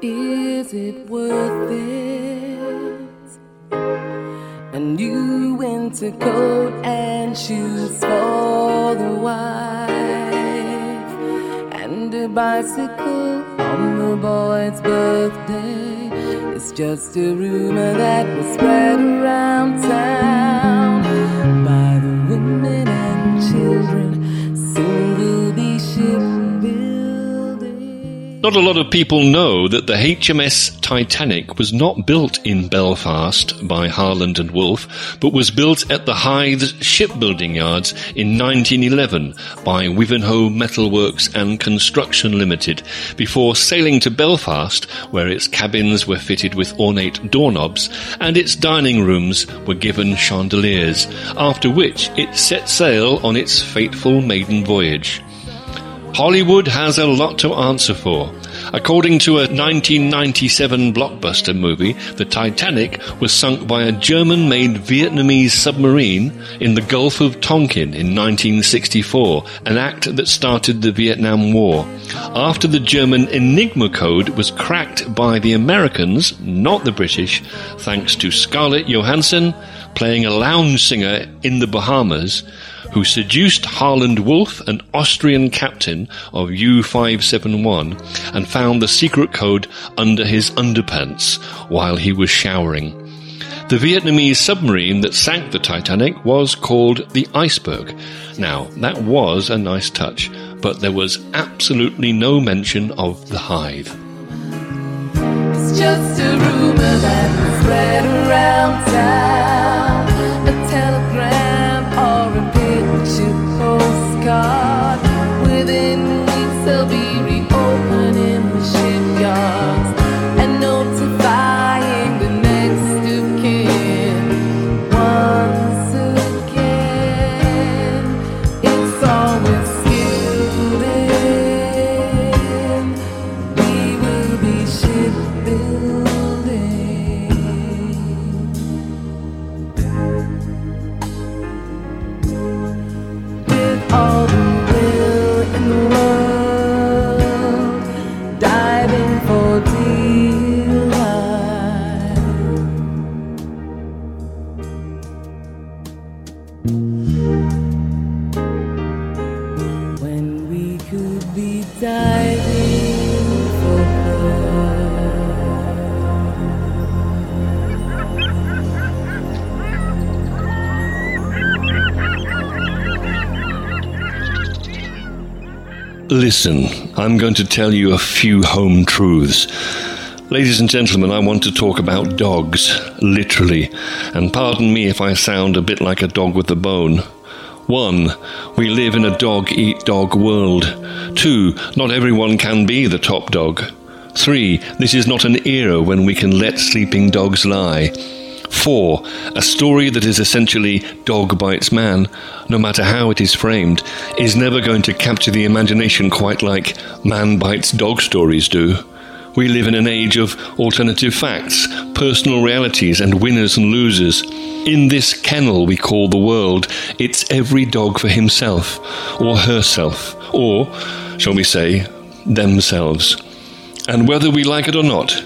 Is it worth it? A new winter coat and shoes for the wife, and a bicycle on the boy's birthday. It's just a rumor that was spread around town by the women and children. Not a lot of people know that the HMS Titanic was not built in Belfast by Harland and Wolff, but was built at the Hythe shipbuilding yards in 1911 by Wivenhoe Metalworks and Construction Limited, before sailing to Belfast, where its cabins were fitted with ornate doorknobs and its dining rooms were given chandeliers, after which it set sail on its fateful maiden voyage. Hollywood has a lot to answer for. According to a 1997 blockbuster movie, the Titanic was sunk by a German made Vietnamese submarine in the Gulf of Tonkin in 1964, an act that started the Vietnam War. After the German Enigma code was cracked by the Americans, not the British, thanks to Scarlett Johansson playing a lounge singer in the Bahamas, who seduced Harland Wolff, an Austrian captain of U-571, and found the secret code under his underpants while he was showering. The Vietnamese submarine that sank the Titanic was called the Iceberg. Now, that was a nice touch, but there was absolutely no mention of the Hythe. It's just a rumor that spread around town. Shipyards Listen, I'm going to tell you a few home truths. Ladies and gentlemen, I want to talk about dogs, literally, and pardon me if I sound a bit like a dog with a bone. One, we live in a dog eat dog world. Two, not everyone can be the top dog. Three, this is not an era when we can let sleeping dogs lie. Four, a story that is essentially dog bites man, no matter how it is framed, is never going to capture the imagination quite like man bites dog stories do. We live in an age of alternative facts, personal realities, and winners and losers. In this kennel we call the world, it's every dog for himself, or herself, or, shall we say, themselves. And whether we like it or not,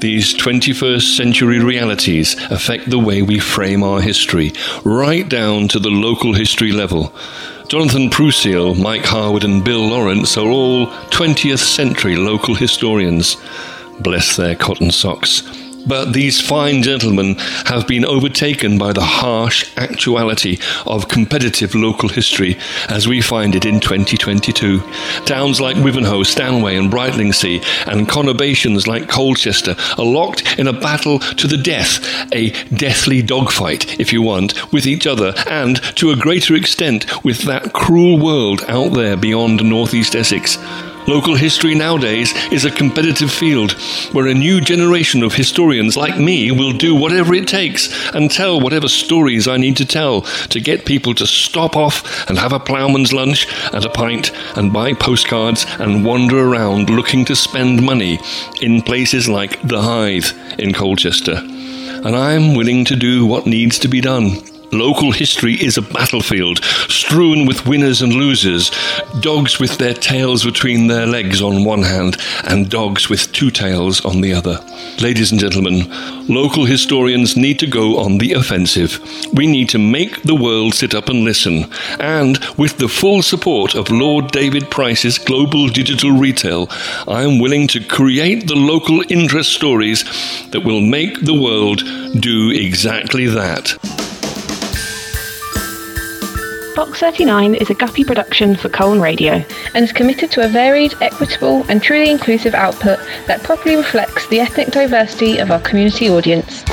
these 21st century realities affect the way we frame our history, right down to the local history level. Jonathan Prusiel, Mike Harwood, and Bill Lawrence are all 20th century local historians. Bless their cotton socks. But these fine gentlemen have been overtaken by the harsh actuality of competitive local history as we find it in 2022. Towns like Wivenhoe, Stanway, and Brightlingsea, and conurbations like Colchester are locked in a battle to the death, a deathly dogfight, if you want, with each other, and to a greater extent with that cruel world out there beyond northeast Essex. Local history nowadays is a competitive field where a new generation of historians like me will do whatever it takes and tell whatever stories I need to tell to get people to stop off and have a ploughman's lunch and a pint and buy postcards and wander around looking to spend money in places like the Hythe in Colchester. And I'm willing to do what needs to be done. Local history is a battlefield strewn with winners and losers, dogs with their tails between their legs on one hand, and dogs with two tails on the other. Ladies and gentlemen, local historians need to go on the offensive. We need to make the world sit up and listen. And with the full support of Lord David Price's Global Digital Retail, I am willing to create the local interest stories that will make the world do exactly that. Box 39 is a Guppy production for Colne Radio and is committed to a varied, equitable, and truly inclusive output that properly reflects the ethnic diversity of our community audience.